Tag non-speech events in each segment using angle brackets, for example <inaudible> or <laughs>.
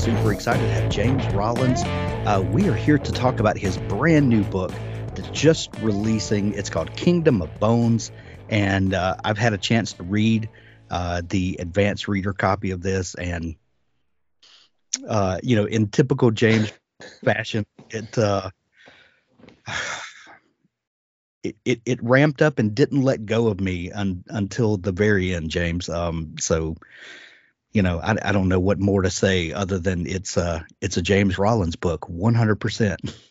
super excited to have James Rollins. Uh, we are here to talk about his brand new book that's just releasing. It's called Kingdom of Bones. And uh, I've had a chance to read uh, the advanced reader copy of this. And, uh, you know, in typical James <laughs> fashion, it, uh, <sighs> it, it, it ramped up and didn't let go of me un, until the very end, James. Um, so, you know, I, I don't know what more to say other than it's uh it's a James Rollins book, 100%. <laughs>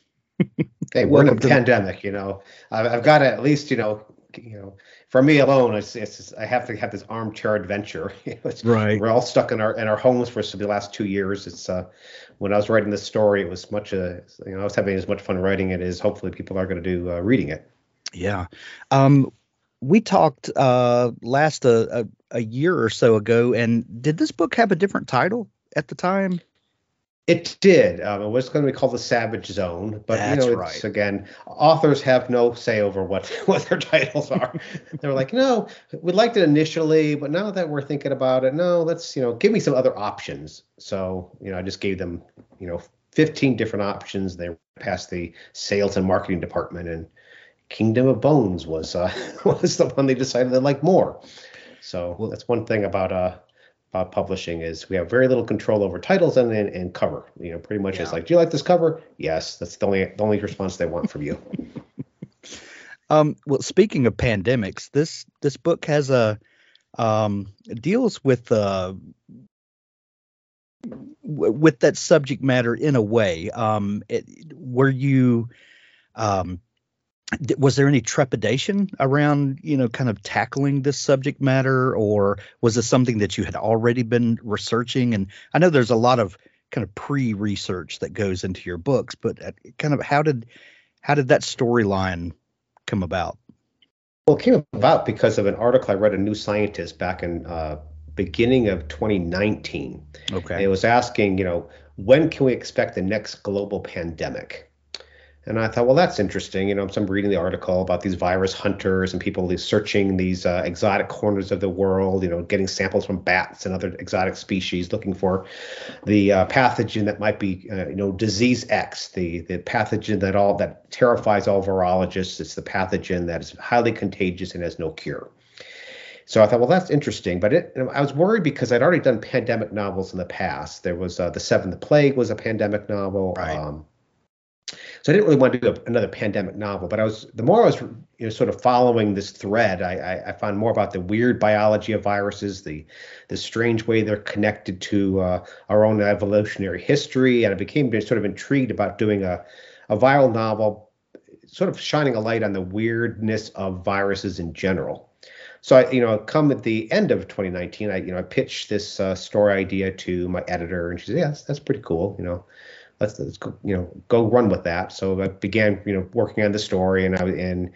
Hey, we're in a Welcome to the- pandemic, you know. I've, I've got to at least, you know, you know, for me alone, it's, it's I have to have this armchair adventure. <laughs> Right. We're all stuck in our in our homes for the last two years. It's uh, when I was writing this story, it was much uh, you know, I was having as much fun writing it as hopefully people are going to do uh, reading it. Yeah. Um we talked uh last uh, a, year or so ago and did this book have a different title at the time? It did. Um, it was going to be called the Savage Zone, but That's you know, right. again, authors have no say over what <laughs> what their titles are. <laughs> they were like, no, we liked it initially, but now that we're thinking about it, no, let's you know, give me some other options. So you know, I just gave them you know 15 different options. They passed the sales and marketing department, and Kingdom of Bones was uh, <laughs> was the one they decided they liked more. So that's one thing about uh about publishing is we have very little control over titles and and, and cover. You know, pretty much it's like, do you like this cover? Yes, that's the only the only response they want from you. <laughs> Um well speaking of pandemics, this this book has a um deals with uh w- with that subject matter in a way. Um it, were you um was there any trepidation around you know kind of tackling this subject matter or was this something that you had already been researching and i know there's a lot of kind of pre-research that goes into your books but uh, kind of how did how did that storyline come about Well, it came about because of an article I read in New Scientist back in uh, beginning of 2019. And okay it was asking, you know, when can we expect the next global pandemic? And I thought, well, that's interesting. You know, so I'm reading the article about these virus hunters and people these searching these uh, exotic corners of the world. You know, getting samples from bats and other exotic species, looking for the uh, pathogen that might be, uh, you know, disease X, the the pathogen that all that terrifies all virologists. It's the pathogen that is highly contagious and has no cure. So I thought, well, that's interesting. But it, I was worried because I'd already done pandemic novels in the past. There was uh, the Seventh Plague was a pandemic novel. Right. Um, so I didn't really want to do a, another pandemic novel. But I was the more I was, you know, sort of following this thread, I, I, I found more about the weird biology of viruses, the the strange way they're connected to uh, our own evolutionary history, and I became sort of intrigued about doing a a viral novel, sort of shining a light on the weirdness of viruses in general. So I, you know, come at the end of 2019, I, you know, I pitched this uh, story idea to my editor, and she said, "Yeah, that's, that's pretty cool. You know, let's let's go, you know, go run with that." So I began, you know, working on the story, and I and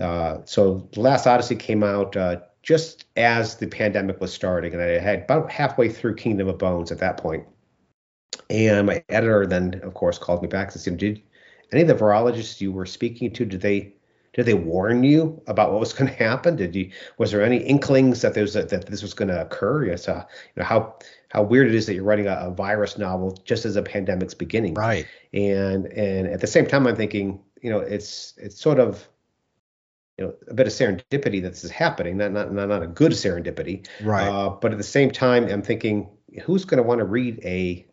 uh, so the Last Odyssey came out uh, just as the pandemic was starting, and I had about halfway through Kingdom of Bones at that point. And my editor then, of course, called me back and said, "Did any of the virologists you were speaking to did they did they warn you about what was <laughs> going to happen? Did you was there any inklings that there's that this was going to occur? Yes, uh, you know how how weird it is that you're writing a, a virus novel just as a pandemic's beginning, right and and at the same time I'm thinking, you know, it's it's sort of you know a bit of serendipity that this is happening, not not not, not a good serendipity, right uh, but at the same time I'm thinking, who's going to want to read a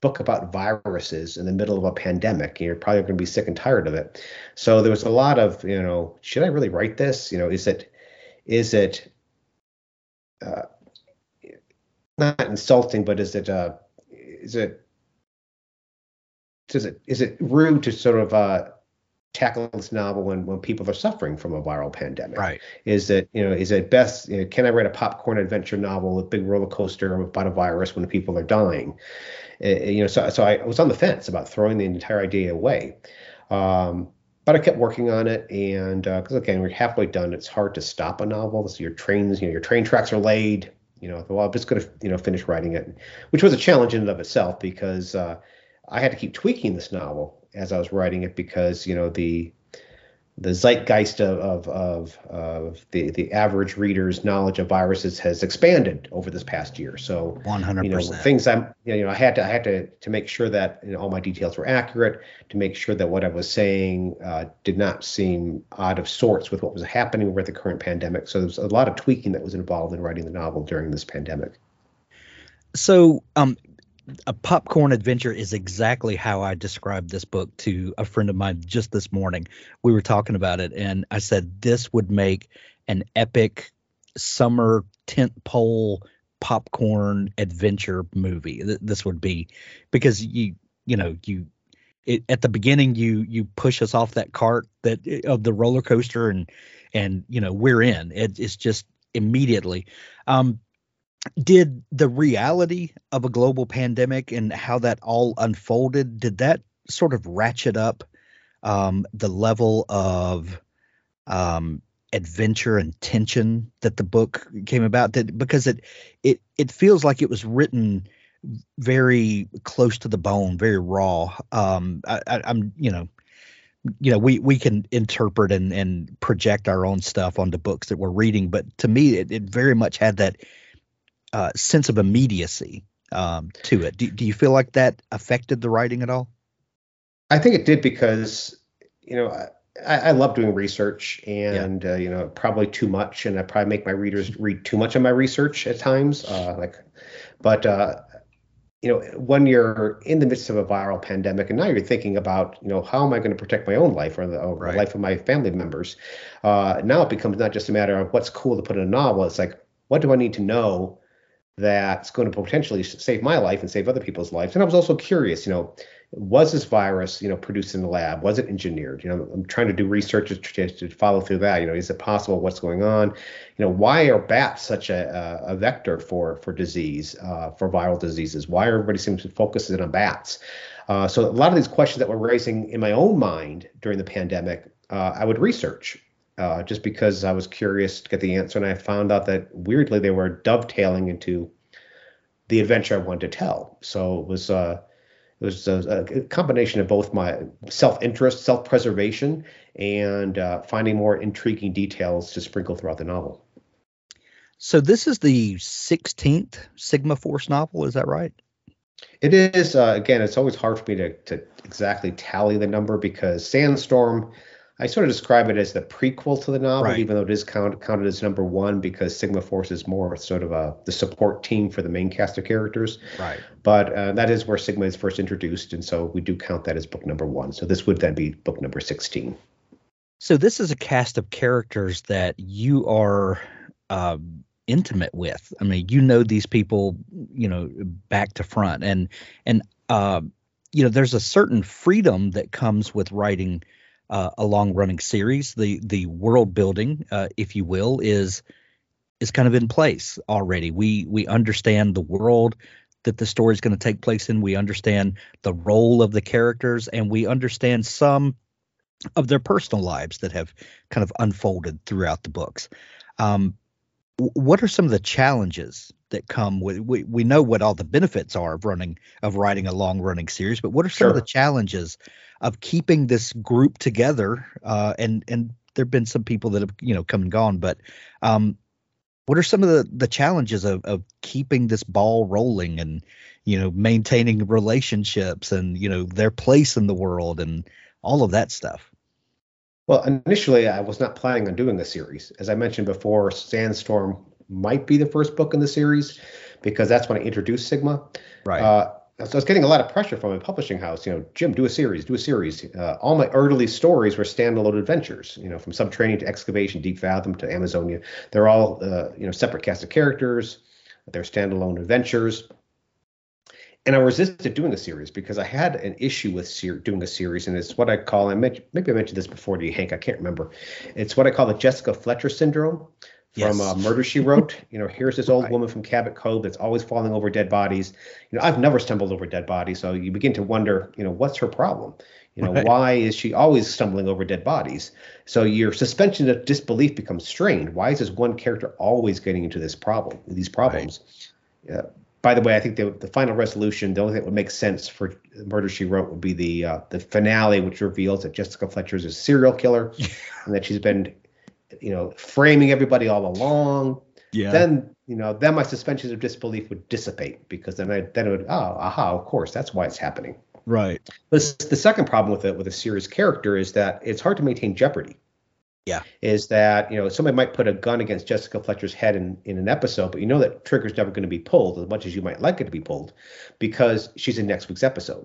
book about viruses in the middle of a pandemic. You're probably going to be sick and tired of it. So there was a lot of, you know, should I really write this? You know, is it, is it, uh, not insulting, but is it, uh, is it, is it, is it rude to sort of, uh, tackle this novel when when people are suffering from a viral pandemic. Right. Is it you know is it best you know, can I write a popcorn adventure novel, a big roller coaster about a virus when people are dying? Uh, you know, so so I was on the fence about throwing the entire idea away. Um, but I kept working on it, and because uh, again, we're halfway done. It's hard to stop a novel. So your trains, you know, your train tracks are laid. You know, well, I'm just going to you know finish writing it, which was a challenge in and of itself because uh, I had to keep tweaking this novel as I was writing it because you know the the zeitgeist of, of, of, of, the, the average reader's knowledge of viruses has expanded over this past year. So 100%. You know, things I'm, you know, I had to, I had to, to make sure that you know, all my details were accurate, to make sure that what I was saying uh, did not seem out of sorts with what was happening with the current pandemic. So there's a lot of tweaking that was involved in writing the novel during this pandemic. So, um, a popcorn adventure is exactly how I described this book to a friend of mine just this morning. We were talking about it, and I said this would make an epic summer tent pole popcorn adventure movie. This would be because you you know you it, at the beginning you you push us off that cart that of the roller coaster and and you know we're in. It, it's just immediately. Um, did the reality of a global pandemic and how that all unfolded did that sort of ratchet up um, the level of um, adventure and tension that the book came about? That because it it it feels like it was written very close to the bone very raw. Um I, I, i'm you know you know we we can interpret and and project our own stuff onto books that we're reading but to me it, it very much had that uh, sense of immediacy um, to it. Do, do you feel like that affected the writing at all? I think it did because you know I, I love doing research and yeah. uh, you know probably too much, and I probably make my readers read too much of my research at times. Uh, like, but uh, you know when you're in the midst of a viral pandemic, and now you're thinking about you know how am I going to protect my own life or the, or right. the life of my family members. Uh, now it becomes not just a matter of what's cool to put in a novel. It's like what do I need to know that's going to potentially save my life and save other people's lives. And I was also curious, you know, was this virus, you know, produced in the lab? Was it engineered? You know, I'm trying to do research to, follow through that. You know, is it possible? What's going on? You know, why are bats such a, a vector for for disease, uh, for viral diseases? Why everybody seems to focus in on bats? Uh, so a lot of these questions that were raising in my own mind during the pandemic, uh, I would research uh, just because I was curious to get the answer. And I found out that weirdly they were dovetailing into the adventure I wanted to tell. So it was uh, it was a, a, combination of both my self-interest, self-preservation, and uh, finding more intriguing details to sprinkle throughout the novel. So this is the 16th Sigma Force novel, is that right? It is. Uh, again, it's always hard for me to, to exactly tally the number because Sandstorm I sort of describe it as the prequel to the novel, right. even though it is count, counted as number one because Sigma Force is more sort of a the support team for the main cast of characters. Right. But uh, that is where Sigma is first introduced, and so we do count that as book number one. So this would then be book number sixteen. So this is a cast of characters that you are uh, intimate with. I mean, you know these people, you know, back to front, and and uh, you know, there's a certain freedom that comes with writing uh, a long running series. The the world building, uh, if you will, is is kind of in place already. We we understand the world that the story is going to take place in. We understand the role of the characters, and we understand some of their personal lives that have kind of unfolded throughout the books. Um, what are some of the challenges that come with we, we know what all the benefits are of running of writing a long running series but what are some sure. of the challenges of keeping this group together. Uh, and and there've been some people that have you know come and gone, but um, what are some of the the challenges of of keeping this ball rolling and you know maintaining relationships and you know their place in the world and all of that stuff? Well, initially I was not planning on doing a series. As I mentioned before, Sandstorm might be the first book in the series because that's when I introduced Sigma. Right. Uh, so I was getting a lot of pressure from a publishing house. You know, Jim, do a series, do a series. Uh, all my early stories were standalone adventures. You know, from subterranean to excavation, deep fathom to Amazonia. They're all uh, you know separate cast of characters. They're standalone adventures. and I resisted doing a series because I had an issue with ser- doing a series, and it's what I call, and maybe I mentioned this before to you, Hank, I can't remember. It's what I call the Jessica Fletcher syndrome from Yes. uh, Murder She Wrote. <laughs> you know, here's this old Right. woman from Cabot Cove that's always falling over dead bodies. You know, I've never stumbled over dead bodies, so you begin to wonder, you know, what's her problem? You know, Right. why is she always stumbling over dead bodies? So your suspension of disbelief becomes strained. Why is this one character always getting into this problem, these problems? Yeah. By the way, I think the the final resolution, the only thing that would make sense for Murder She Wrote would be the uh, the finale, which reveals that Jessica Fletcher is a serial killer, <laughs> and that she's been, you know, framing everybody all along. Yeah. Then you know, then my suspensions of disbelief would dissipate because then I then it would oh aha of course that's why it's happening. right. The, the second problem with it with a serious character is that it's hard to maintain jeopardy. Yeah. Is that, you know, somebody might put a gun against Jessica Fletcher's head in, in an episode, but you know that trigger's never going to be pulled as much as you might like it to be pulled because she's in next week's episode.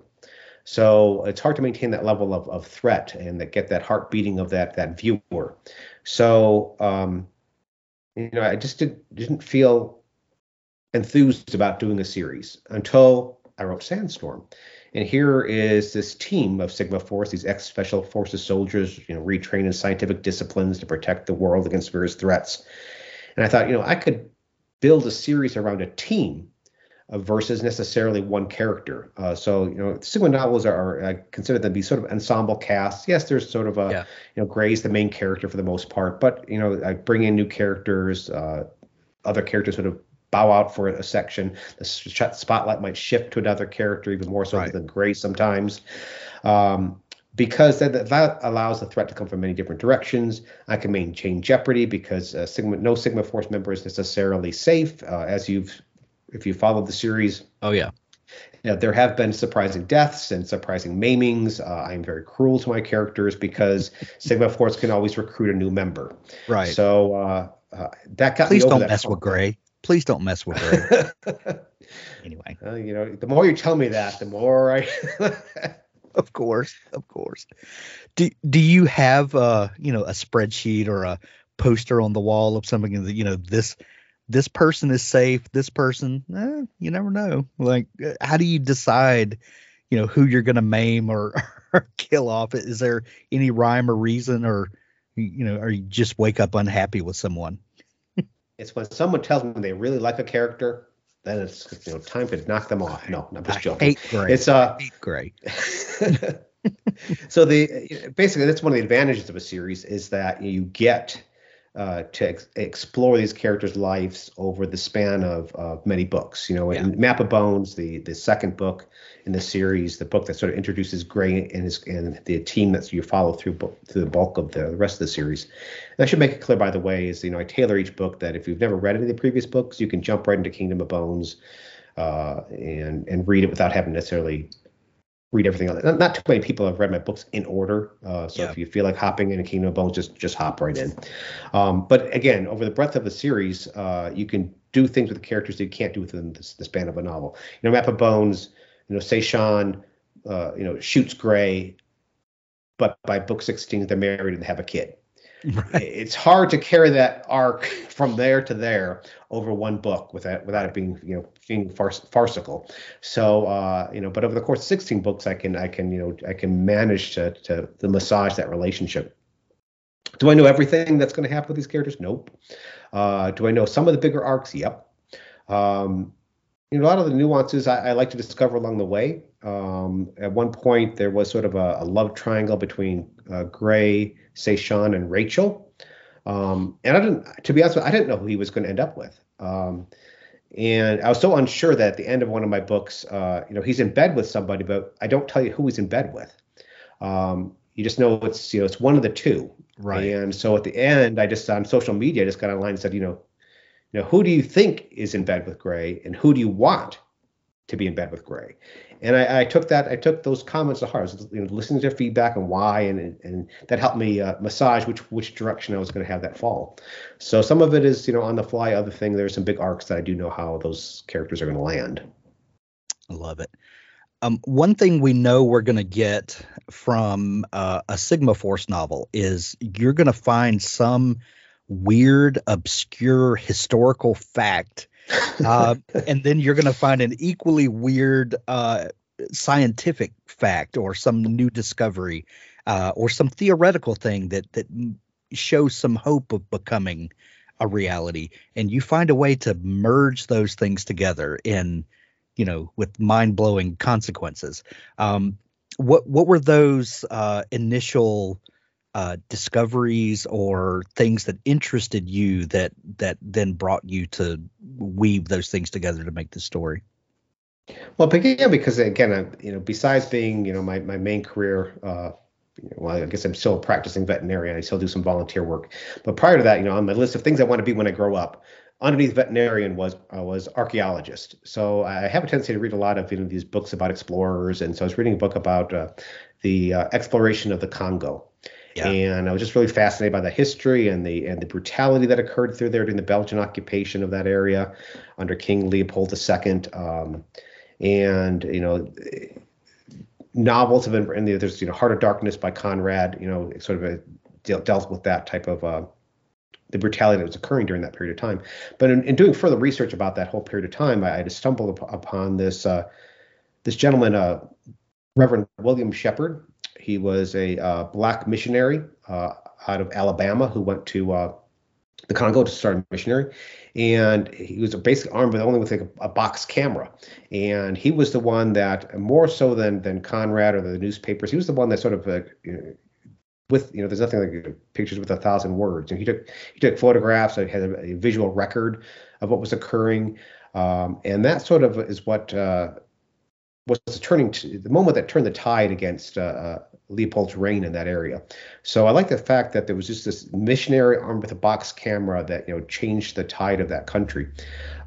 So it's hard to maintain that level of, of threat and that get that heart beating of that that viewer. So um, you know, I just didn't didn't feel enthused about doing a series until I wrote Sandstorm. And here is this team of Sigma Force, these ex special forces soldiers, you know, retrained in scientific disciplines to protect the world against various threats. And I thought, you know, I could build a series around a team uh, versus necessarily one character. Uh, so, you know, Sigma novels are, I consider them to be sort of ensemble casts. Yes, there's sort of a, Yeah. you know, Gray's the main character for the most part, but, you know, I bring in new characters, uh, other characters sort of bow out for a section. The spotlight might shift to another character, even more so Right. than Gray sometimes. Um, because that, that allows the threat to come from many different directions. I can maintain jeopardy because uh, Sigma, no Sigma Force member is necessarily safe. Uh, as you've, if you followed the series, Oh yeah. know, there have been surprising deaths and surprising maimings. Uh, I'm very cruel to my characters because <laughs> Sigma Force can always recruit a new member. Right. So uh, uh, that got Please me over don't mess with Gray. Please don't mess with Gray. <laughs> anyway. Uh, you know, the more you tell me that, the more I. <laughs> Of course, of course. Do do you have uh you know a spreadsheet or a poster on the wall of something that you know this this person is safe, this person eh, you never know. Like uh, how do you decide you know who you're going to maim or, <laughs> or kill off? Is there any rhyme or reason or you know or you just wake up unhappy with someone? it's when someone tells me they really like a character, then it's you know time to knock them off. No, I'm just I joking. hate Gray. It's uh. I hate Gray. <laughs> <laughs> so the basically that's one of the advantages of a series is that you get uh, to ex- explore these characters' lives over the span of, of many books. You know, in Map of Bones, the the second book in the series, the book that sort of introduces Gray and his and the team that you follow through bu- through the bulk of the rest of the series. And I should make it clear, by the way, is you know I tailor each book that if you've never read any of the previous books, you can jump right into Kingdom of Bones uh, and and read it without having to necessarily read everything else. Not, not too many people have read my books in order. Uh, so Yeah. if you feel like hopping in a Kingdom of Bones, just just hop right in. Um, but again, over the breadth of the series, uh, you can do things with the characters that you can't do within the, the span of a novel. You know, Map of Bones, you know, Seichan, uh, you know, shoots Gray, but by book 16, they're married and they have a kid. It's hard to carry that arc from there to there over one book without without it being you know being farc- farcical. So uh, you know, but over the course of 16 books, I can I can you know I can manage to to, to massage that relationship. Do I know everything that's going to happen with these characters? Nope. Uh, do I know some of the bigger arcs? Yep. Um, you know, a lot of the nuances I, I like to discover along the way. Um, at one point, there was sort of a, a love triangle between uh, Gray, Seichan, and Rachel. Um, and I didn't, to be honest, with you, I didn't know who he was going to end up with. Um, and I was so unsure that at the end of one of my books, uh, you know, he's in bed with somebody, but I don't tell you who he's in bed with. Um, you just know it's, you know, it's one of the two. Right. And so at the end, I just on social media, I just got online and said, you know, you know, who do you think is in bed with Gray, and who do you want to be in bed with Gray? And I, I took that, I took those comments to heart. You know, listening to their feedback and why, and and that helped me uh, massage which which direction I was going to have that fall. So some of it is, you know, on the fly. Other thing, there's some big arcs that I do know how those characters are going to land. I love it. Um, one thing we know we're going to get from uh, a Sigma Force novel is you're going to find some weird, obscure historical fact uh, and then you're going to find an equally weird uh, scientific fact or some new discovery uh, or some theoretical thing that that shows some hope of becoming a reality. And you find a way to merge those things together in you know with mind-blowing consequences. Um, what what were those uh, initial uh, discoveries or things that interested you that that then brought you to weave those things together to make the story well, began because again, I, you know, besides being, you know, my, my main career, uh, well, I guess I'm still practicing veterinarian. I still do some volunteer work, but prior to that, you know, on my list of things I want to be when I grow up, underneath veterinarian was uh, was archaeologist. So I have a tendency to read a lot of you know these books about explorers, and so I was reading a book about uh, the uh, exploration of the Congo. Yeah. And I was just really fascinated by the history and the and the brutality that occurred through there during the Belgian occupation of that area under King Leopold II. Um, and you know novels have been and there's you know Heart of Darkness by Conrad you know sort of a, dealt, dealt with that type of uh, the brutality that was occurring during that period of time. But in, in, doing further research about that whole period of time, I, I just stumbled up, upon this uh, this gentleman, uh, Reverend William Sheppard. He was a uh, black missionary uh, out of Alabama who went to uh, the Congo to start a missionary, and he was basically armed with only with like a, a, box camera, and he was the one that more so than than Conrad or the newspapers, he was the one that sort of uh, you know, with you know there's nothing like pictures with a thousand words, and he took he took photographs, so he had a, a visual record of what was occurring, um, and that sort of is what uh, was the turning to the moment that turned the tide against uh, uh, Leopold's reign in that area. So I like the fact that there was just this missionary armed with a box camera that you know changed the tide of that country.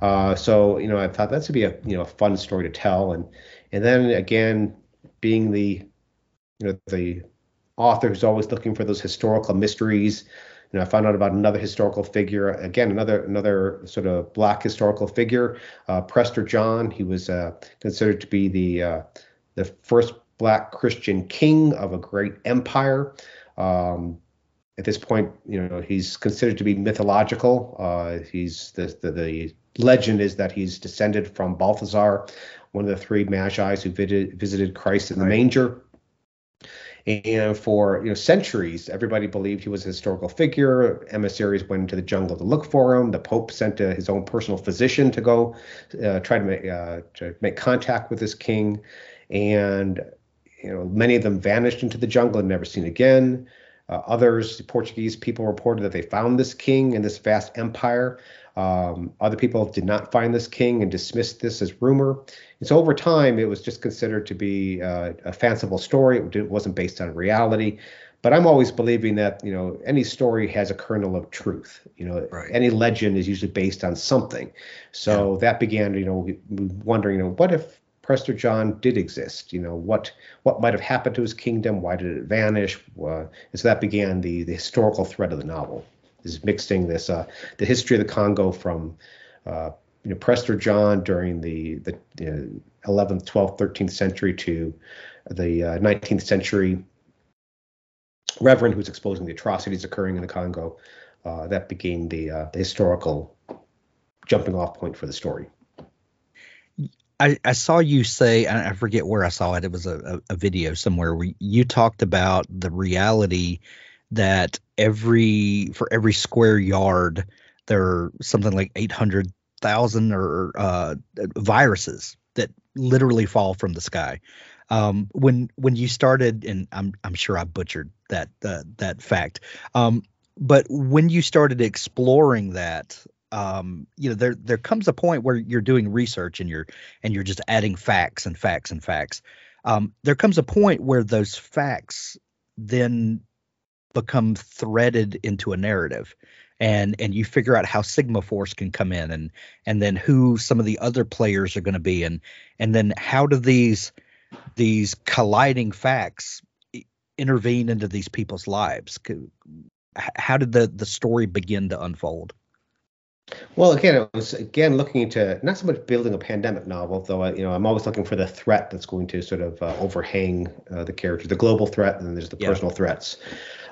Uh, so you know I thought that would be a you know a fun story to tell, and and then again being the you know the author who's always looking for those historical mysteries you know, I found out about another historical figure, again, another another sort of black historical figure, uh, Prester John. He was uh, considered to be the uh, the first black Christian king of a great empire. Um, at this point, you know, he's considered to be mythological. Uh, he's the, the, the legend is that he's descended from Balthazar, one of the three magi's who visited, visited Christ in the manger. And for you know centuries, everybody believed he was a historical figure. Emissaries went into the jungle to look for him. The Pope sent uh, his own personal physician to go uh, try to make uh, to make contact with this king, and you know many of them vanished into the jungle and never seen again. Uh, others, Portuguese people reported that they found this king and this vast empire. Um, other people did not find this king and dismissed this as rumor. And so over time, it was just considered to be uh, a fanciful story. It wasn't based on reality. But I'm always believing that you know any story has a kernel of truth. You know, right. any legend is usually based on something. So yeah. that began, you know, wondering, you know, what if Prester John did exist? You know, what what might have happened to his kingdom? Why did it vanish? Uh, and so that began the the historical thread of the novel. This is mixing this uh, the history of the Congo from uh, you know Prester John during the the you know, 11th, 12th, 13th century to the uh, 19th century Reverend who's exposing the atrocities occurring in the Congo. Uh, that became the, uh, the historical jumping off point for the story. I, I, saw you say, I forget where I saw it. It was a, a, video somewhere where you talked about the reality that every for every square yard there are something like 800,000 or uh, viruses that literally fall from the sky. Um, when when you started, and I'm I'm sure I butchered that uh, that fact, um, but when you started exploring that, um, you know, there there comes a point where you're doing research and you're and you're just adding facts and facts and facts. Um, there comes a point where those facts then become threaded into a narrative and and you figure out how sigma force can come in and and then who some of the other players are going to be and and then how do these these colliding facts intervene into these people's lives how did the the story begin to unfold Well, again, it was again looking into not so much building a pandemic novel, though. I, you know, I'm always looking for the threat that's going to sort of uh, overhang uh, the characters, the global threat, and then there's the Yeah. personal threats.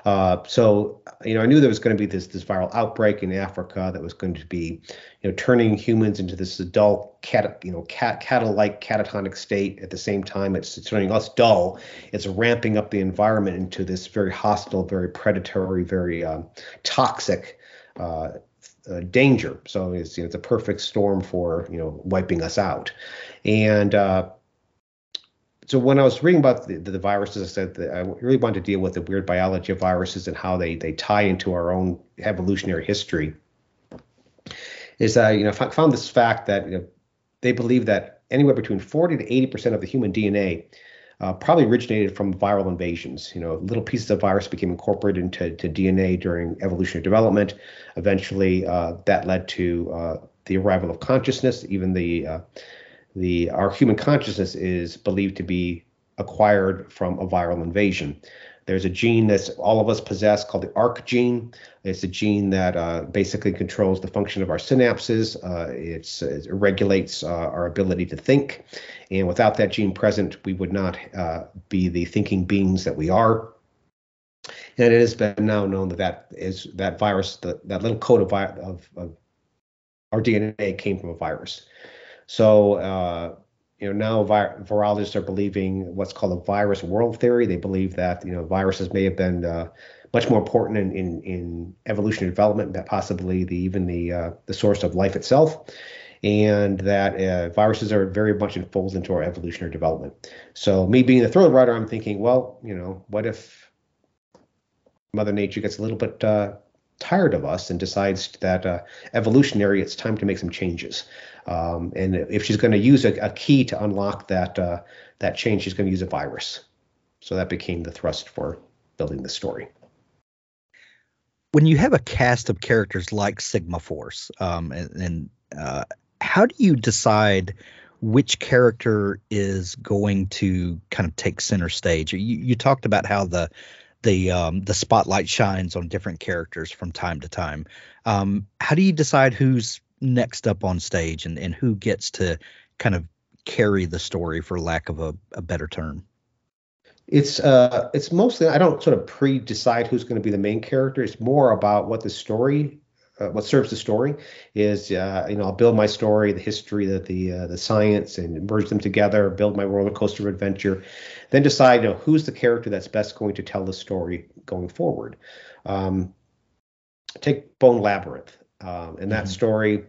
Uh, so, you know, I knew there was going to be this this viral outbreak in Africa that was going to be, you know, turning humans into this dull cat, you know, cat cattle-like catatonic state. At the same time, it's, it's turning us dull. It's ramping up the environment into this very hostile, very predatory, very um, toxic. Uh, uh, danger. So it's you know, it's a perfect storm for you know wiping us out. And uh, so when I was reading about the, the viruses, I said that I really wanted to deal with the weird biology of viruses and how they they tie into our own evolutionary history. Is that you know I found this fact that you know, they believe that anywhere between 40 to 80 percent of the human DNA uh, probably originated from viral invasions. You know, little pieces of virus became incorporated into to DNA during evolutionary development. Eventually, uh, that led to uh, the arrival of consciousness. Even the uh, the our human consciousness is believed to be acquired from a viral invasion. There's a gene that all of us possess called the ARC gene. It's a gene that uh, basically controls the function of our synapses. Uh, it regulates uh, our ability to think. And without that gene present, we would not uh, be the thinking beings that we are. And it has been now known that that is that virus, the, that little code of, of, of our DNA came from a virus. So uh, you know now vi- virologists are believing what's called a virus world theory. They believe that you know viruses may have been uh, much more important in, in, in evolutionary development, that possibly the even the uh, the source of life itself, and that uh, viruses are very much enfolded into our evolutionary development. So me being the thriller writer, I'm thinking, well, you know, what if Mother Nature gets a little bit uh, tired of us and decides that uh, evolutionary, it's time to make some changes. Um, and if she's going to use a, a, key to unlock that uh, that change, she's going to use a virus. So that became the thrust for building the story. When you have a cast of characters like Sigma Force, um, and, and uh, how do you decide which character is going to kind of take center stage? You, you talked about how the the um, the spotlight shines on different characters from time to time. Um, how do you decide who's next up on stage and, and who gets to kind of carry the story for lack of a, a better term it's uh it's mostly i don't sort of pre-decide who's going to be the main character it's more about what the story uh, what serves the story is uh, you know i'll build my story the history the the, uh, the science and merge them together build my roller coaster adventure then decide you know who's the character that's best going to tell the story going forward um, take bone labyrinth um, in that mm-hmm. story,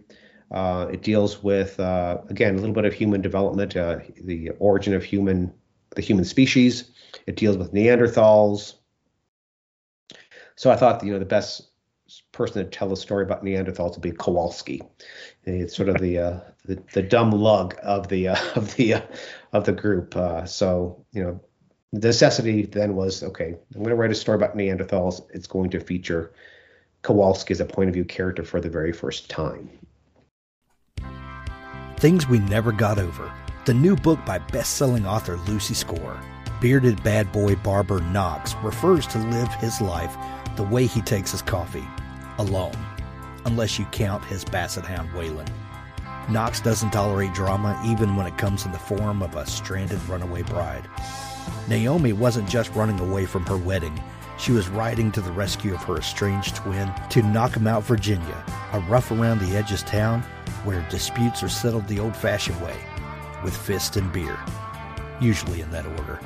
uh, it deals with uh, again a little bit of human development, uh, the origin of human, the human species. It deals with Neanderthals. So I thought you know the best person to tell a story about Neanderthals would be Kowalski. It's sort of the uh, the, the dumb lug of the uh, <laughs> of the uh, of the group. so you know the necessity then was okay. I'm going to write a story about Neanderthals. It's going to feature Kowalski as a point of view character for the very first time. Things We Never Got Over, the new book by best selling author Lucy Score. Bearded bad boy barber Knox refers to live his life the way he takes his coffee alone, unless you count his basset hound Waylon. Knox doesn't tolerate drama even when it comes in the form of a stranded runaway bride. Naomi wasn't just running away from her wedding, she was riding to the rescue of her estranged twin to Knockemout, Virginia, a rough around the edges town where disputes are settled the old fashioned way, with fist and beer, usually in that order.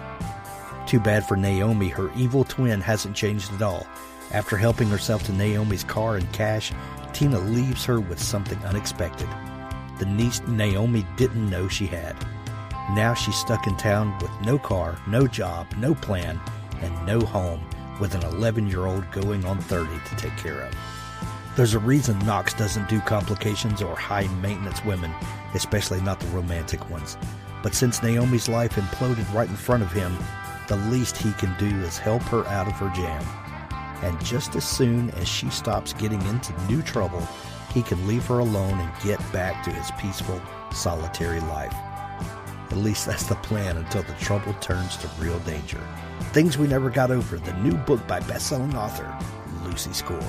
Too bad for Naomi, her evil twin hasn't changed at all. After helping herself to Naomi's car and cash, Tina leaves her with something unexpected. The niece Naomi didn't know she had. Now she's stuck in town with no car, no job, no plan, and no home with an 11 year old going on 30 to take care of. There's a reason Knox doesn't do complications or high maintenance women, especially not the romantic ones. But since Naomi's life imploded right in front of him, the least he can do is help her out of her jam. And just as soon as she stops getting into new trouble, he can leave her alone and get back to his peaceful, solitary life. At least that's the plan until the trouble turns to real danger. Things We Never Got Over, the new book by best-selling author Lucy Score.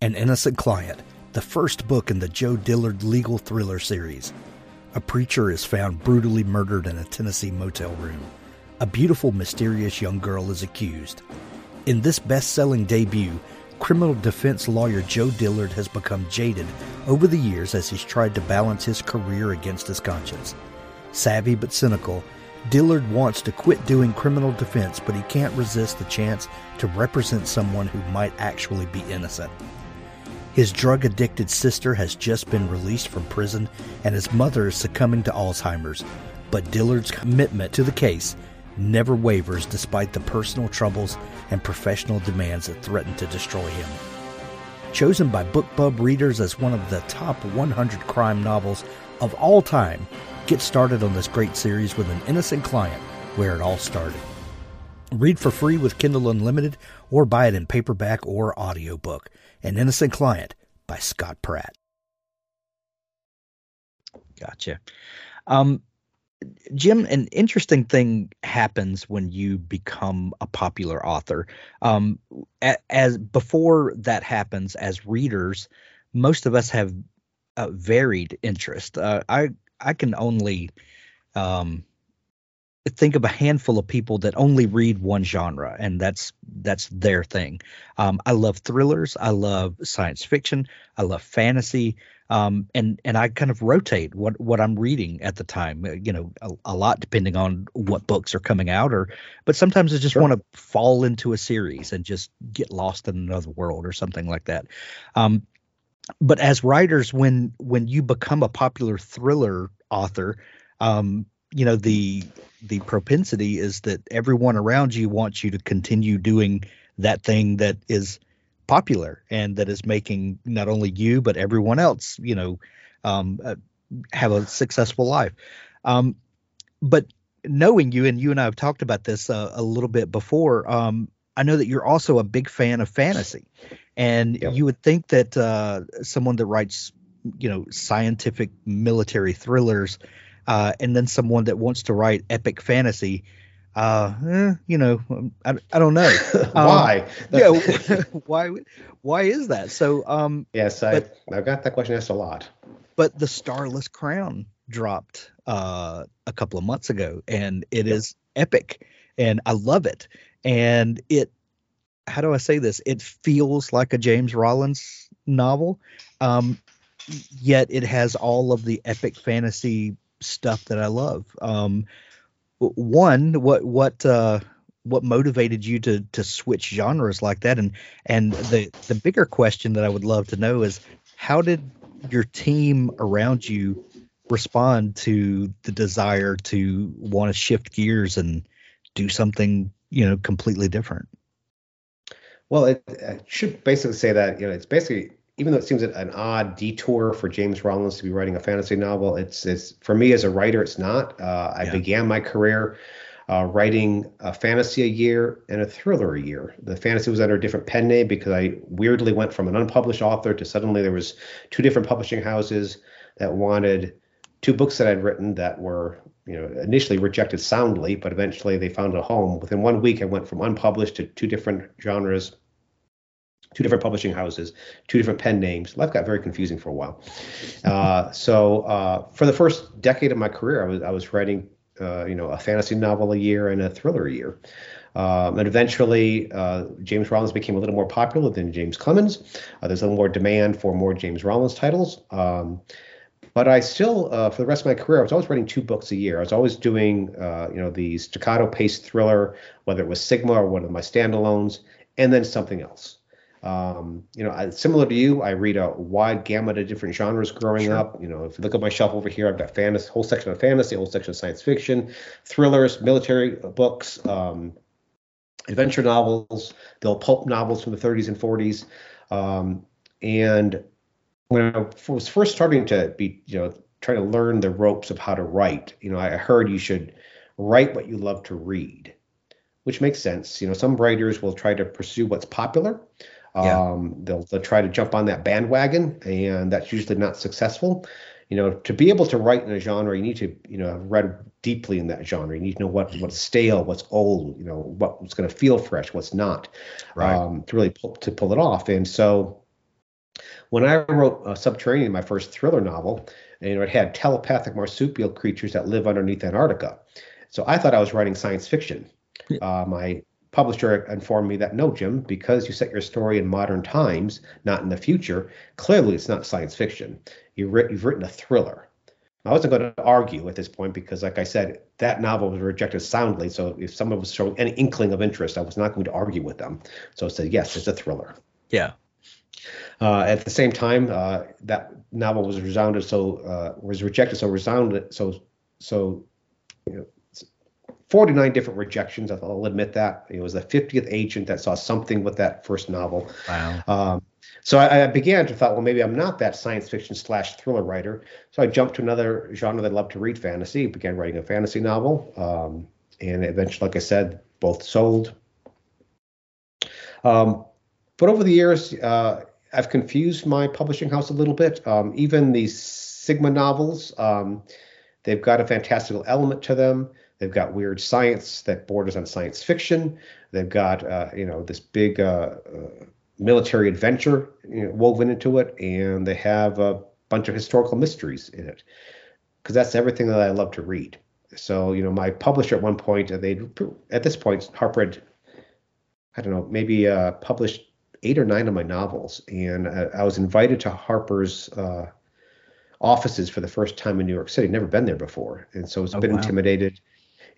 An Innocent Client, the first book in the Joe Dillard legal thriller series. A preacher is found brutally murdered in a Tennessee motel room. A beautiful, mysterious young girl is accused. In this best selling debut, criminal defense lawyer Joe Dillard has become jaded over the years as he's tried to balance his career against his conscience. Savvy but cynical, Dillard wants to quit doing criminal defense, but he can't resist the chance to represent someone who might actually be innocent. His drug addicted sister has just been released from prison, and his mother is succumbing to Alzheimer's. But Dillard's commitment to the case never wavers despite the personal troubles and professional demands that threaten to destroy him. Chosen by BookBub readers as one of the top 100 crime novels of all time, get started on this great series with an innocent client where it all started. Read for free with Kindle Unlimited or buy it in paperback or audiobook. An Innocent Client by Scott Pratt. Gotcha. Um, Jim, an interesting thing happens when you become a popular author. Um, as before that happens, as readers, most of us have uh, varied interest. Uh, I I can only um, think of a handful of people that only read one genre, and that's that's their thing. Um, I love thrillers. I love science fiction. I love fantasy um, and and I kind of rotate what what I'm reading at the time. Uh, you know, a, a lot depending on what books are coming out, or but sometimes I just sure. want to fall into a series and just get lost in another world or something like that. Um, but as writers, when when you become a popular thriller author, um, you know the the propensity is that everyone around you wants you to continue doing that thing that is popular and that is making not only you but everyone else you know um, uh, have a successful life um, but knowing you and you and i have talked about this uh, a little bit before um, i know that you're also a big fan of fantasy and yep. you would think that uh, someone that writes you know scientific military thrillers uh, and then someone that wants to write epic fantasy uh, eh, you know, um, I, I don't know <laughs> why. Um, yeah, <laughs> <laughs> why? Why is that? So, um, yes, I but, I've got that question asked a lot. But the Starless Crown dropped uh, a couple of months ago, and it is epic, and I love it. And it, how do I say this? It feels like a James Rollins novel, um, yet it has all of the epic fantasy stuff that I love. Um, one, what what uh, what motivated you to to switch genres like that, and and the the bigger question that I would love to know is how did your team around you respond to the desire to want to shift gears and do something you know completely different? Well, it, it should basically say that you know it's basically even though it seems an odd detour for James Rollins to be writing a fantasy novel, it's it's for me as a writer, it's not. Uh, I yeah. began my career uh, writing a fantasy a year and a thriller a year. The fantasy was under a different pen name because I weirdly went from an unpublished author to suddenly there was two different publishing houses that wanted two books that I'd written that were you know initially rejected soundly, but eventually they found a home. Within one week, I went from unpublished to two different genres two different publishing houses, two different pen names. Life got very confusing for a while. Uh, so uh, for the first decade of my career, I was I was writing uh, you know a fantasy novel a year and a thriller a year. Um, and eventually, uh, James Rollins became a little more popular than James Clemens. Uh, there's a little more demand for more James Rollins titles. Um, but I still, uh, for the rest of my career, I was always writing two books a year. I was always doing, you know, the staccato paced thriller, whether it was Sigma or one of my standalones, and then something else. Um, you know, I, similar to you, I read a wide gamut of different genres growing sure. up. You know, if you look at my shelf over here, I've got fantasy, whole section of fantasy, whole section of science fiction, thrillers, military books, um, adventure novels, the pulp novels from the 30s and 40s. Um, and when I was first starting to be, you know, trying to learn the ropes of how to write, you know, I heard you should write what you love to read, which makes sense. You know, some writers will try to pursue what's popular. Yeah. Um, they'll, they'll try to jump on that bandwagon, and that's usually not successful. You know, to be able to write in a genre, you need to, you know, have read deeply in that genre. You need to know what what's stale, what's old, you know, what's going to feel fresh, what's not, right. um, to really pull, to pull it off. And so, when I wrote uh, Subterranean, my first thriller novel, and, you know, it had telepathic marsupial creatures that live underneath Antarctica. So I thought I was writing science fiction. Uh, my publisher informed me that no, Jim, because you set your story in modern times, not in the future, clearly it's not science fiction. You you've written a thriller. I wasn't going to argue at this point because, like I said, that novel was rejected soundly. So if someone was showing any inkling of interest, I was not going to argue with them. So I said, yes, it's a thriller. Yeah. Uh, at the same time, uh, that novel was resounded so uh, was rejected so resounded so so you know, 49 different rejections. I'll admit that it was the 50th agent that saw something with that first novel. Wow. Um, so I, I, began to thought, well, maybe I'm not that science fiction slash thriller writer. So I jumped to another genre that I love to read, fantasy. Began writing a fantasy novel, um, and eventually, like I said, both sold. Um, but over the years, uh, I've confused my publishing house a little bit. Um, even these Sigma novels, um, they've got a fantastical element to them. They've got weird science that borders on science fiction. They've got uh, you know this big uh, uh, military adventure you know, woven into it, and they have a bunch of historical mysteries in it. Because that's everything that I love to read. So you know, my publisher at one point, they at this point Harper had, I don't know, maybe uh, published eight or nine of my novels, and uh, I was invited to Harper's uh, offices for the first time in New York City. Never been there before, and so I was a oh, bit wow. intimidated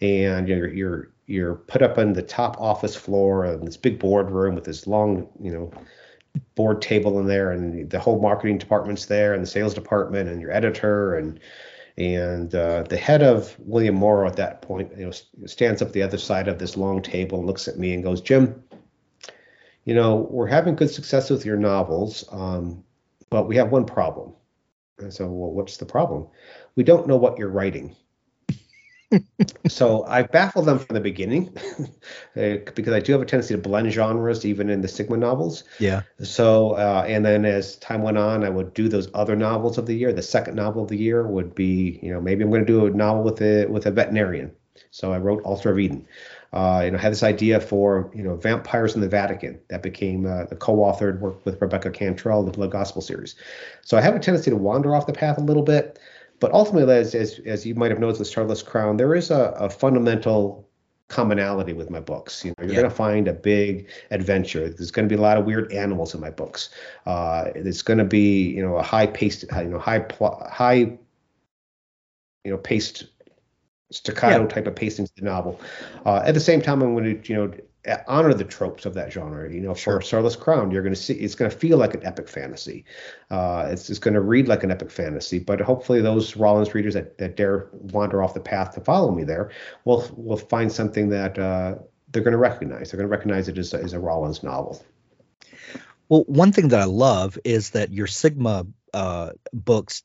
and you're you're you're put up on the top office floor in this big boardroom with this long you know board table in there and the whole marketing department's there and the sales department and your editor and and uh, the head of William Morrow at that point you know stands up the other side of this long table and looks at me and goes Jim you know we're having good success with your novels um, but we have one problem. And so well what's the problem? We don't know what you're writing so I baffled them from the beginning uh, <laughs> because I do have a tendency to blend genres even in the Sigma novels. Yeah. So uh, and then as time went on, I would do those other novels of the year. The second novel of the year would be, you know, maybe I'm going to do a novel with a with a veterinarian. So I wrote Altar of Eden. Uh, you know, I had this idea for you know vampires in the Vatican that became uh, the co-authored work with Rebecca Cantrell, the Blood Gospel series. So I have a tendency to wander off the path a little bit. But ultimately, as, as, as you might have noticed with Starless Crown, there is a, a fundamental commonality with my books. You know, you're yeah. going to find a big adventure. There's going to be a lot of weird animals in my books. Uh, it's going to be, you know, a high paced, you know, high pl- high, you know, paced staccato yeah. type of pacing to the novel. Uh, at the same time, I'm going to, you know, honor the tropes of that genre. You know, sure. for Starless Crown, you're going to see it's going to feel like an epic fantasy. Uh, it's it's going to read like an epic fantasy. But hopefully, those Rollins readers that, that dare wander off the path to follow me there will will find something that uh, they're going to recognize. They're going to recognize it as a, as a Rollins novel. Well, one thing that I love is that your Sigma uh, books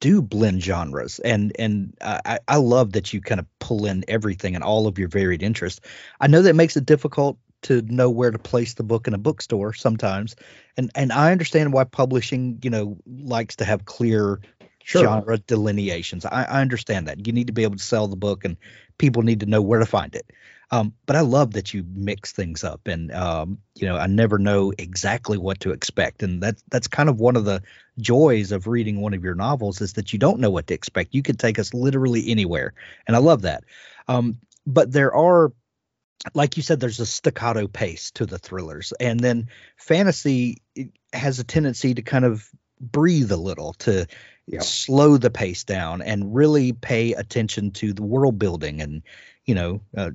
do blend genres. And and I, I love that you kind of pull in everything and all of your varied interests. I know that makes it difficult to know where to place the book in a bookstore sometimes. And and i understand why publishing you know likes to have clear sure. genre delineations. I, I understand that. You need to be able to sell the book and people need to know where to find it um, but I love that you mix things up, and um, you know I never know exactly what to expect, and that's that's kind of one of the joys of reading one of your novels is that you don't know what to expect. You could take us literally anywhere, and I love that. Um, but there are, like you said, there's a staccato pace to the thrillers, and then fantasy has a tendency to kind of breathe a little to yeah. slow the pace down and really pay attention to the world building and you know uh,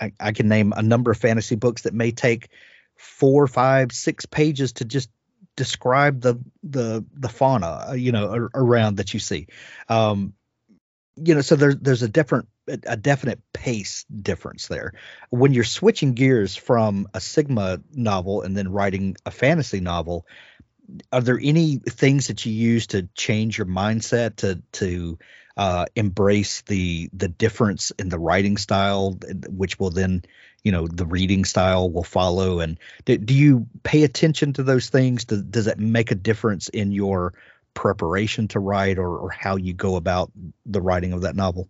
I, I can name a number of fantasy books that may take four, five, six pages to just describe the the the fauna uh, you know around that you see. Um you know so there's there's a different a definite pace difference there. When you're switching gears from a sigma novel and then writing a fantasy novel are there any things that you use to change your mindset to to uh, embrace the the difference in the writing style, which will then you know the reading style will follow. And do, do you pay attention to those things? Does, does that make a difference in your preparation to write or, or how you go about the writing of that novel?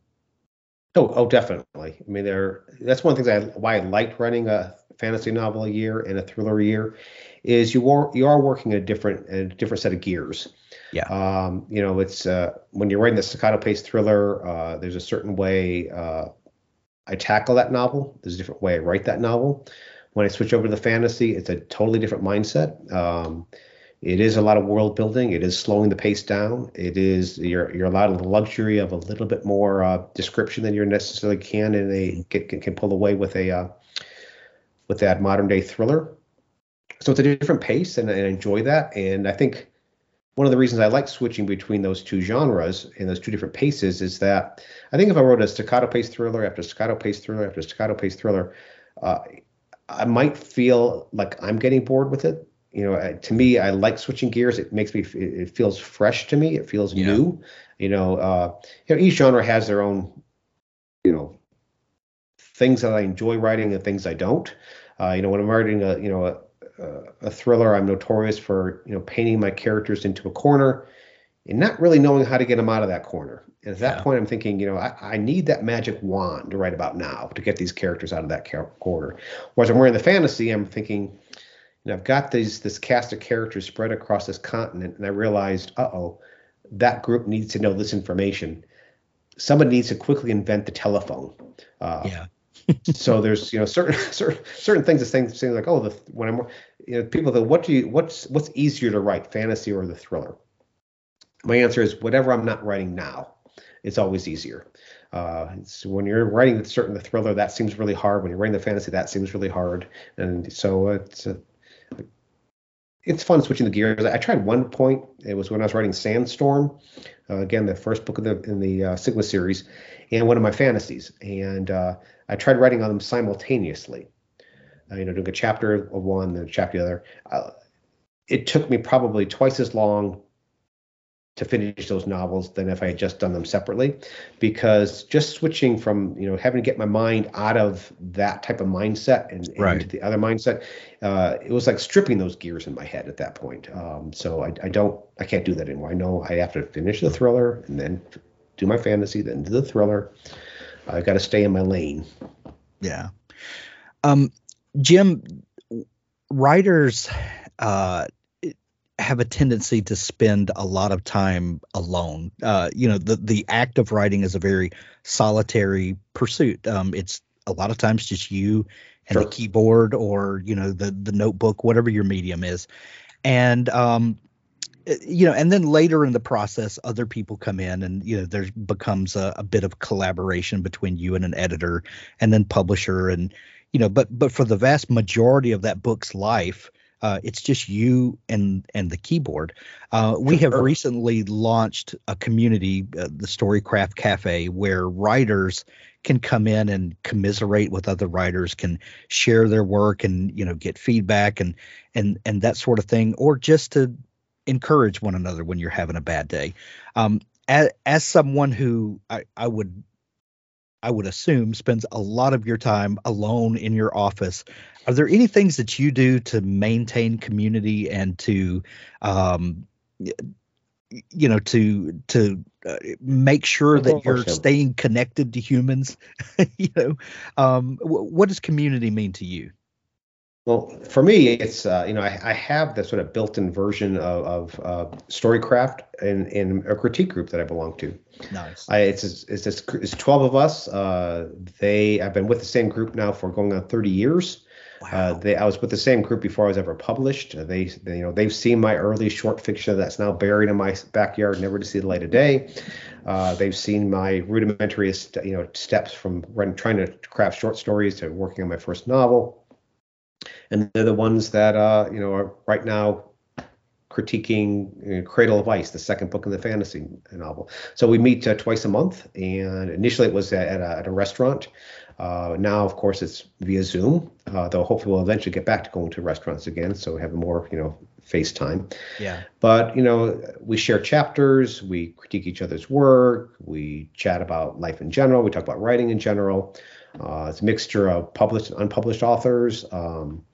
Oh, oh, definitely. I mean, there. That's one of the things I why I liked running a fantasy novel a year and a thriller a year, is you are you are working a different a different set of gears. Yeah. Um, you know, it's uh, when you're writing the staccato paced thriller, uh, there's a certain way uh, I tackle that novel. There's a different way I write that novel. When I switch over to the fantasy, it's a totally different mindset. Um, it is a lot of world building. It is slowing the pace down. It is you're you're allowed the luxury of a little bit more uh, description than you necessarily can in a can, can pull away with a uh, with that modern day thriller. So it's a different pace, and I enjoy that. And I think one of the reasons I like switching between those two genres and those two different paces is that I think if I wrote a staccato pace thriller after staccato pace thriller after staccato pace thriller, uh, I might feel like I'm getting bored with it you know, to me, I like switching gears. It makes me, it feels fresh to me. It feels yeah. new. You know, uh, you know, each genre has their own, you know, things that I enjoy writing and things I don't. Uh, you know, when I'm writing a, you know, a, a thriller, I'm notorious for, you know, painting my characters into a corner and not really knowing how to get them out of that corner. And at that yeah. point, I'm thinking, you know, I, I, need that magic wand to write about now to get these characters out of that corner. Whereas I'm wearing the fantasy, I'm thinking, you know, I've got these this cast of characters spread across this continent, and I realized, uh oh, that group needs to know this information. Someone needs to quickly invent the telephone. Uh, yeah. <laughs> so there's you know certain <laughs> certain certain things that saying like oh the when I'm you know people go what do you what's what's easier to write fantasy or the thriller? My answer is whatever I'm not writing now. It's always easier. Uh, when you're writing certain the thriller, that seems really hard. When you're writing the fantasy, that seems really hard. And so it's uh, it's fun switching the gears. I tried one point. It was when I was writing Sandstorm, uh, again the first book of the in the uh, Sigma series, and one of my fantasies. And uh, I tried writing on them simultaneously. Uh, you know, doing a chapter of one, then a chapter of the other. Uh, it took me probably twice as long to finish those novels than if I had just done them separately, because just switching from you know having to get my mind out of that type of mindset and, and right. into the other mindset, uh, it was like stripping those gears in my head at that point. Um, so I, I, don't I can't do that anymore. I know I have to finish the thriller and then do my fantasy, then do the thriller. I've got to stay in my lane. Yeah. Um, Jim, writers. Uh, have a tendency to spend a lot of time alone. Uh, you know, the the act of writing is a very solitary pursuit. Um, it's a lot of times just you and sure. the keyboard or you know the the notebook, whatever your medium is, and um, eh, you know, and then later in the process, other people come in, and you know, there becomes a, a bit of collaboration between you and an editor, and then publisher, and you know, but but for the vast majority of that book's life uh, it's just you and and the keyboard. Uh, we have recently launched a community, uh, the Storycraft Cafe, where writers can come in and commiserate with other writers, can share their work, and you know get feedback and and and that sort of thing, or just to encourage one another when you're having a bad day. Um, as, as someone who I, I would I would assume spends a lot of your time alone in your office. Are there any things that you do to maintain community and to, um, you know, to to uh, make sure that you're staying connected to humans? <laughs> you know, um, w- what does community mean to you? Well, for me, it's uh, you know I, I, have the sort of built-in version of, of uh, Storycraft in, in a critique group that I belong to. Nice. I, it's it's it's, twelve of us. Uh, they I've been with the same group now for going on thirty years. Wow. Uh, they I was with the same group before I was ever published. They, they, you know they've seen my early short fiction that's now buried in my backyard, never to see the light of day. Uh, they've seen my rudimentary you know steps from trying to craft short stories to working on my first novel and they're the ones that uh, you know are right now critiquing you know, Cradle of Ice, the second book in the fantasy novel. So we meet uh, twice a month, and initially it was at a, at a restaurant. Uh, now, of course, it's via Zoom. Uh, though hopefully we'll eventually get back to going to restaurants again, so we have more, you know, FaceTime. Yeah. But you know, we share chapters, we critique each other's work, we chat about life in general, we talk about writing in general. Uh, it's a mixture of published and unpublished authors. Um,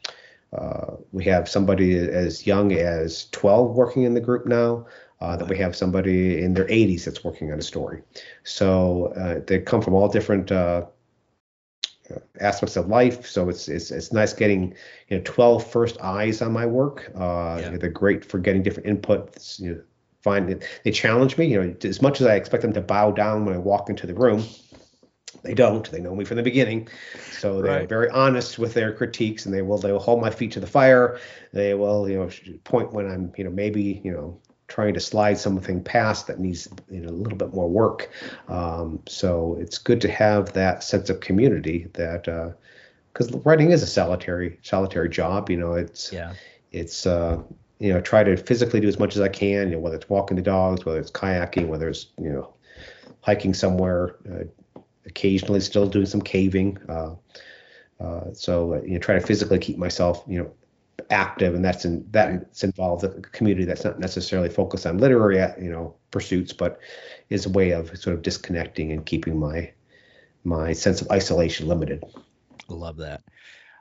uh, we have somebody as young as 12 working in the group now. Uh, that we have somebody in their 80s that's working on a story. So uh, they come from all different uh, aspects of life. So it's it's it's nice getting you know 12 first eyes on my work. Uh, Yeah. They're great for getting different inputs. You know, find it, they challenge me. You know, as much as I expect them to bow down when I walk into the room, they don't. They know me from the beginning, so they're Right. very honest with their critiques, and they will they will hold my feet to the fire. They will you know point when I'm you know maybe you know trying to slide something past that needs you know a little bit more work. Um, so it's good to have that sense of community that because writing is a solitary solitary job. You know, it's Yeah. it's uh, you know try to physically do as much as I can. You know, whether it's walking the dogs, whether it's kayaking, whether it's you know hiking somewhere. Uh, occasionally, still doing some caving. Uh, uh, so uh, you know, try to physically keep myself you know active, and that's in that's involved a community that's not necessarily focused on literary uh, you know pursuits, but is a way of sort of disconnecting and keeping my my sense of isolation limited. I love that.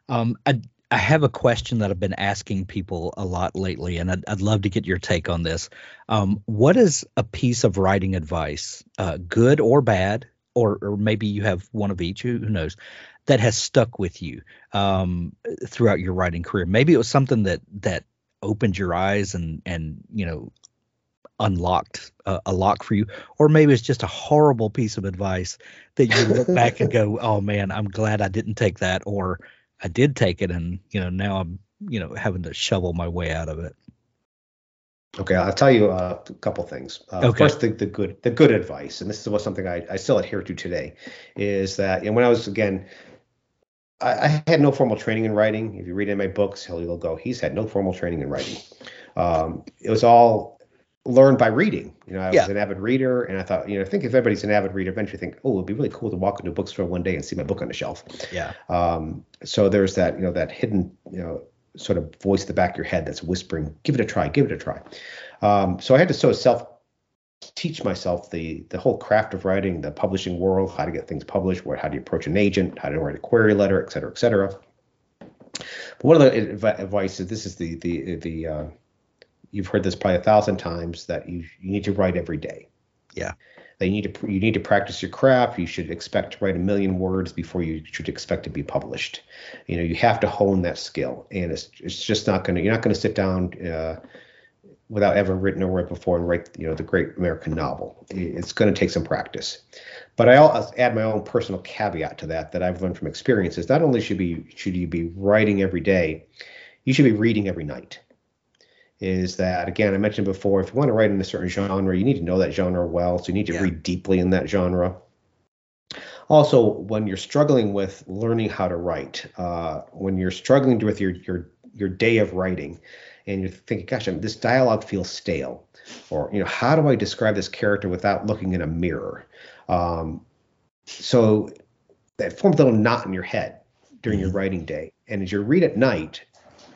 Um, I I have a question that I've been asking people a lot lately, and I'd, I'd love to get your take on this. Um, what is a piece of writing advice, uh, good or bad, or or maybe you have one of each? Who, who knows? That has stuck with you um, throughout your writing career. Maybe it was something that that opened your eyes and and you know unlocked uh, a lock for you, or maybe it's just a horrible piece of advice that you look <laughs> back and go, "Oh man, I'm glad I didn't take that," or I did take it, and you know now I'm you know having to shovel my way out of it. Okay, I'll tell you a couple things. Uh, Okay. First, the, the good the good advice, and this is what something I, I still adhere to today, is that know, when I was again, I, I had no formal training in writing. If you read in my books, he'll, he'll go, he's had no formal training in writing. Um, it was all learned by reading. You know, I Yeah. was an avid reader, and I thought, you know, I think if everybody's an avid reader, eventually think, oh, it'd be really cool to walk into a bookstore one day and see my book on the shelf. Yeah, Um, so there's that, you know, that hidden, you know, sort of voice the back of your head that's whispering, give it a try, give it a try. Um, so I had to sort of self teach myself the the whole craft of writing, the publishing world, how to get things published, where how do you approach an agent, how to write a query letter, et cetera, et cetera. But one of the adv- advice is this is the the the uh, you've heard this probably a thousand times that you you need to write every day. Yeah. That you need to you need to practice your craft. You should expect to write a million words before you should expect to be published. You know, you have to hone that skill, and it's it's just not gonna. You're not gonna sit down uh, without ever written a word before and write you know the great American novel. It's going to take some practice. But I also add my own personal caveat to that that I've learned from experiences. Not only should be should you be writing every day, you should be reading every night. Is that again? I mentioned before. If you want to write in a certain genre, you need to know that genre well. So you need to Yeah. read deeply in that genre. Also, when you're struggling with learning how to write, uh, when you're struggling with your your your day of writing, and you're thinking, "Gosh, I mean, this dialogue feels stale," or you know, how do I describe this character without looking in a mirror? Um, so that forms a little knot in your head during your writing day, and as you read at night,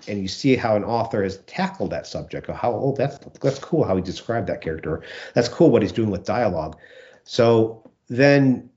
and you see how an author has tackled that subject, or how oh that's that's cool how he described that character, that's cool what he's doing with dialogue. So then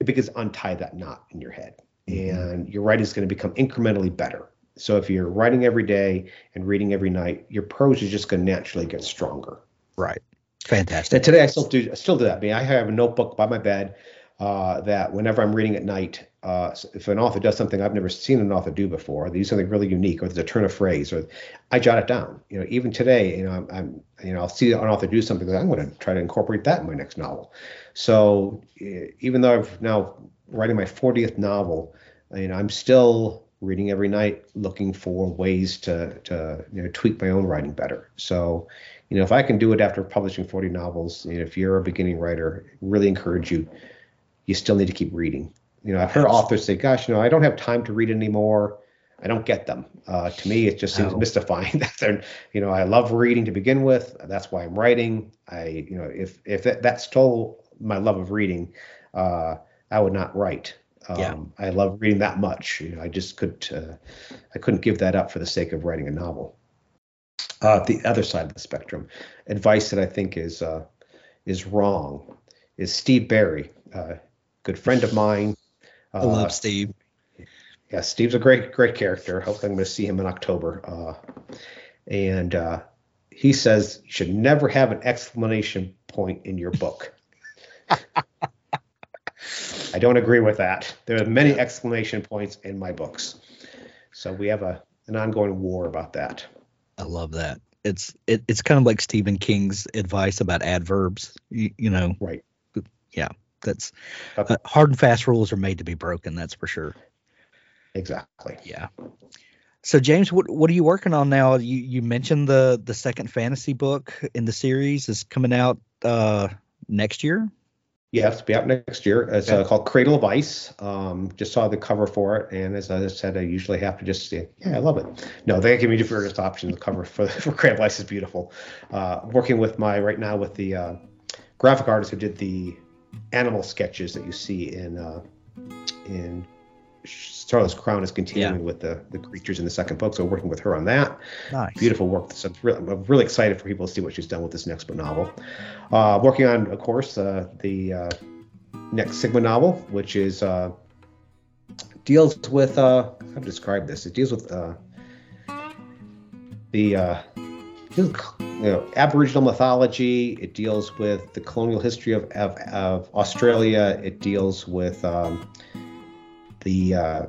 it begins untie that knot in your head, mm-hmm. and your writing is going to become incrementally better. So if you're writing every day and reading every night, your prose is just going to naturally get stronger. right. Fantastic. And today I still do I still do that. I mean, I have a notebook by my bed uh, that whenever I'm reading at night, uh, if an author does something I've never seen an author do before, they do something really unique, or there's a turn of phrase, or I jot it down. You know, even today, you know, I'm, I'm you know, I'll see an author do something I'm going to try to incorporate that in my next novel. So even though I've now writing my 40th novel, you know, I'm still reading every night, looking for ways to to you know tweak my own writing better. So you know, if I can do it after publishing 40 novels, you know, if you're a beginning writer, really encourage you. You still need to keep reading. You know, I've heard authors say, "Gosh, you know, I don't have time to read anymore. I don't get them." Uh, to me, it just seems No. mystifying <laughs> that they're, you know, I love reading to begin with. That's why I'm writing. I, you know, if if that, that stole my love of reading, uh, I would not write. Um, Yeah. I love reading that much. You know, I just could, uh, I couldn't give that up for the sake of writing a novel uh, the other side of the spectrum. Advice that I think is uh, is wrong is Steve Berry, uh, good friend of mine. Uh, I love Steve. yeah, Steve's a great great character. Hopefully, I'm going to see him in October. Uh, and uh, he says you should never have an exclamation point in your book. <laughs> I don't agree with that. There are many exclamation points in my books. So we have a an ongoing war about that. I love that. It's it, it's kind of like Stephen King's advice about adverbs. You, you know, Right. yeah, that's Okay. uh, hard and fast rules are made to be broken. That's for sure. Exactly. Yeah. So James, what what are you working on now? You you mentioned the the second fantasy book in the series is coming out uh next year. Yeah, it's be out next year. It's uh, called Cradle of Ice. Um, just saw the cover for it, and as I said, I usually have to just say, yeah, I love it. No, they give me different options. The cover for <laughs> for Cradle of Ice is beautiful. Uh, working with my right now with the uh, graphic artist who did the animal sketches that you see in uh, in Starless Crown is continuing with the the creatures in the second book. So working with her on that. Nice. Beautiful work. So it's really, I'm really excited for people to see what she's done with this next book novel. Uh, working on, of course, uh, the uh, next Sigma novel, which is uh, deals with uh, how to describe this. It deals with uh, the uh, deals with, you know, Aboriginal mythology. It deals with the colonial history of of, of Australia. It deals with um, the uh,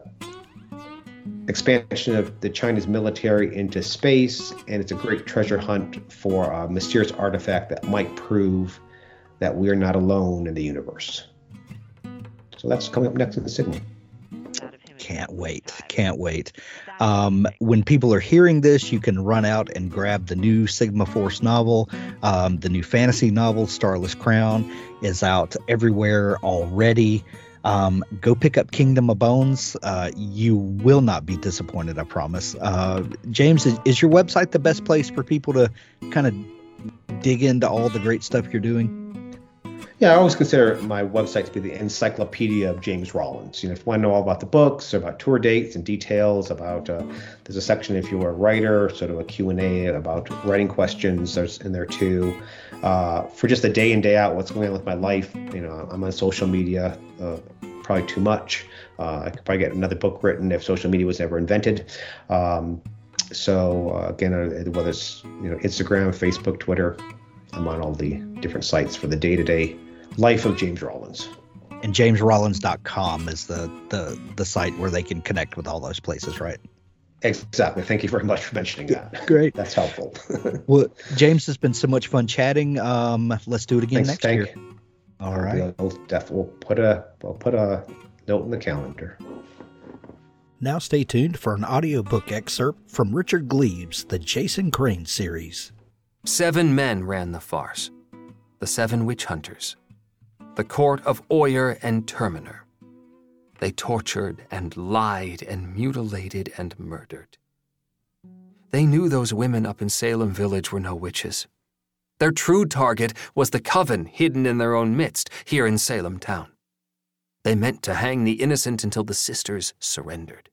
expansion of the China's military into space, and it's a great treasure hunt for a mysterious artifact that might prove that we're not alone in the universe. So that's coming up next in the Sigma. Can't wait. Can't wait. Um, when people are hearing this, you can run out and grab the new Sigma Force novel. Um, the new fantasy novel, Starless Crown, is out everywhere already. Um, go pick up Kingdom of Bones. Uh, you will not be disappointed, I promise. Uh, James, is, is your website the best place for people to kind of dig into all the great stuff you're doing? Yeah, I always consider my website to be the encyclopedia of James Rollins. You know, if you want to know all about the books, about tour dates and details, about uh, there's a section if you're a writer, sort of a Q&A about writing questions. There's in there too. Uh, for just the day in day out, what's going on with my life. You know, I'm on social media, uh, probably too much. Uh, I could probably get another book written if social media was ever invented. Um, so uh, again, uh, whether it's you know Instagram, Facebook, Twitter, I'm on all the different sites for the day to day life of James Rollins. And jamesrollins.com is the, the the site where they can connect with all those places, right? Exactly. Thank you very much for mentioning that. Great. That's helpful. <laughs> Well, James has been so much fun chatting. Um, let's do it again Thanks, next Tank. year. All right. We'll, def- we'll put a we'll put a note in the calendar. Now stay tuned for an audiobook excerpt from Richard Gleaves' The Jason Crane series. Seven men ran the farce the seven witch hunters, the court of Oyer and Terminer. They tortured and lied and mutilated and murdered. They knew those women up in Salem village were no witches. Their true target was the coven hidden in their own midst here in Salem town. They meant to hang the innocent until the sisters surrendered.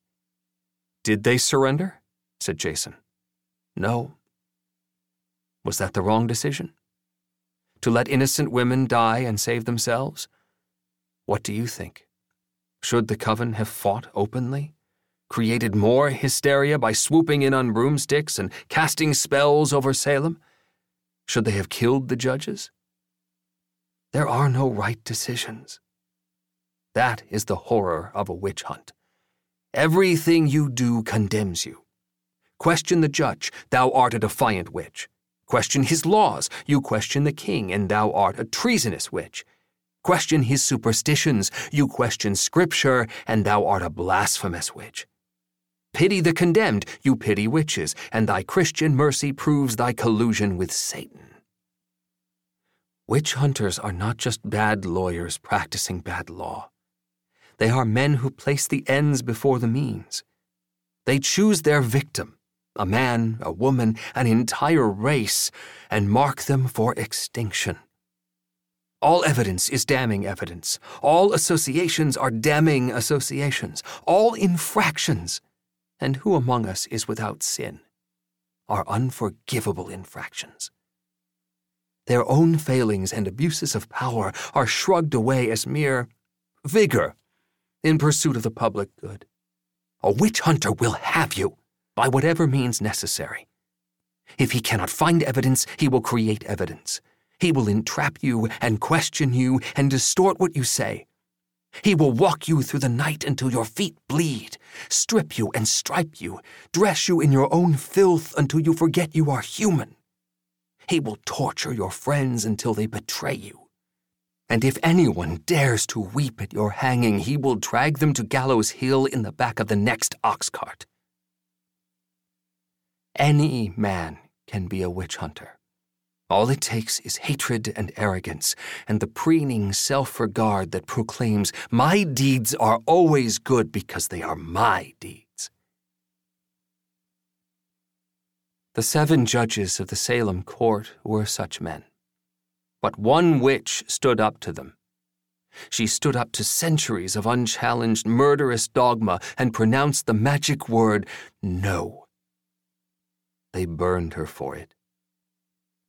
Did they surrender? said Jason. No. Was that the wrong decision? To let innocent women die and save themselves? What do you think? Should the coven have fought openly? Created more hysteria by swooping in on broomsticks and casting spells over Salem? Should they have killed the judges? There are no right decisions. That is the horror of a witch hunt. Everything you do condemns you. Question the judge, thou art a defiant witch. Question his laws, you question the king, and thou art a treasonous witch. Question his superstitions, you question scripture, and thou art a blasphemous witch. Pity the condemned, you pity witches, and thy Christian mercy proves thy collusion with Satan. Witch hunters are not just bad lawyers practicing bad law. They are men who place the ends before the means. They choose their victim, a man, a woman, an entire race, and mark them for extinction. All evidence is damning evidence. All associations are damning associations. All infractions, and who among us is without sin, are unforgivable infractions. Their own failings and abuses of power are shrugged away as mere vigor in pursuit of the public good. A witch hunter will have you by whatever means necessary. If he cannot find evidence, he will create evidence. He will entrap you and question you and distort what you say. He will walk you through the night until your feet bleed, strip you and stripe you, dress you in your own filth until you forget you are human. He will torture your friends until they betray you. And if anyone dares to weep at your hanging, he will drag them to Gallows Hill in the back of the next ox cart. Any man can be a witch hunter. All it takes is hatred and arrogance, and the preening self regard that proclaims, My deeds are always good because they are my deeds. The seven judges of the Salem court were such men. But one witch stood up to them. She stood up to centuries of unchallenged murderous dogma and pronounced the magic word, No. They burned her for it.